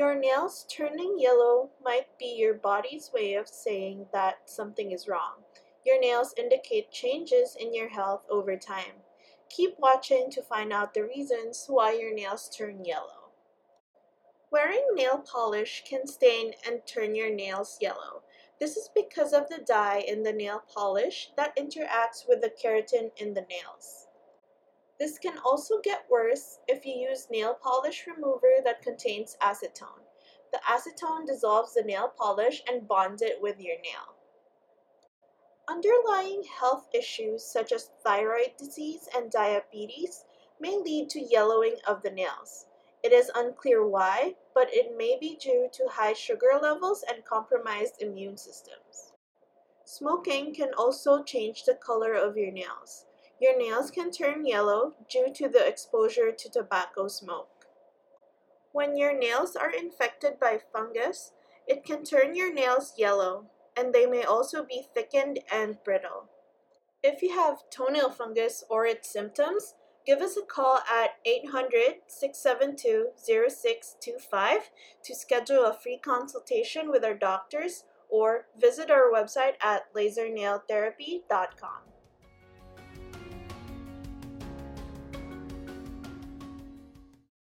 Your nails turning yellow might be your body's way of saying that something is wrong. Your nails indicate changes in your health over time. Keep watching to find out the reasons why your nails turn yellow. Wearing nail polish can stain and turn your nails yellow. This is because of the dye in the nail polish that interacts with the keratin in the nails. This can also get worse if you use nail polish remover that contains acetone. The acetone dissolves the nail polish and bonds it with your nail. Underlying health issues such as thyroid disease and diabetes may lead to yellowing of the nails. It is unclear why, but it may be due to high sugar levels and compromised immune systems. Smoking can also change the color of your nails. Your nails can turn yellow due to the exposure to tobacco smoke. When your nails are infected by fungus, it can turn your nails yellow, and they may also be thickened and brittle. If you have toenail fungus or its symptoms, give us a call at 800 672 0625 to schedule a free consultation with our doctors or visit our website at lasernailtherapy.com.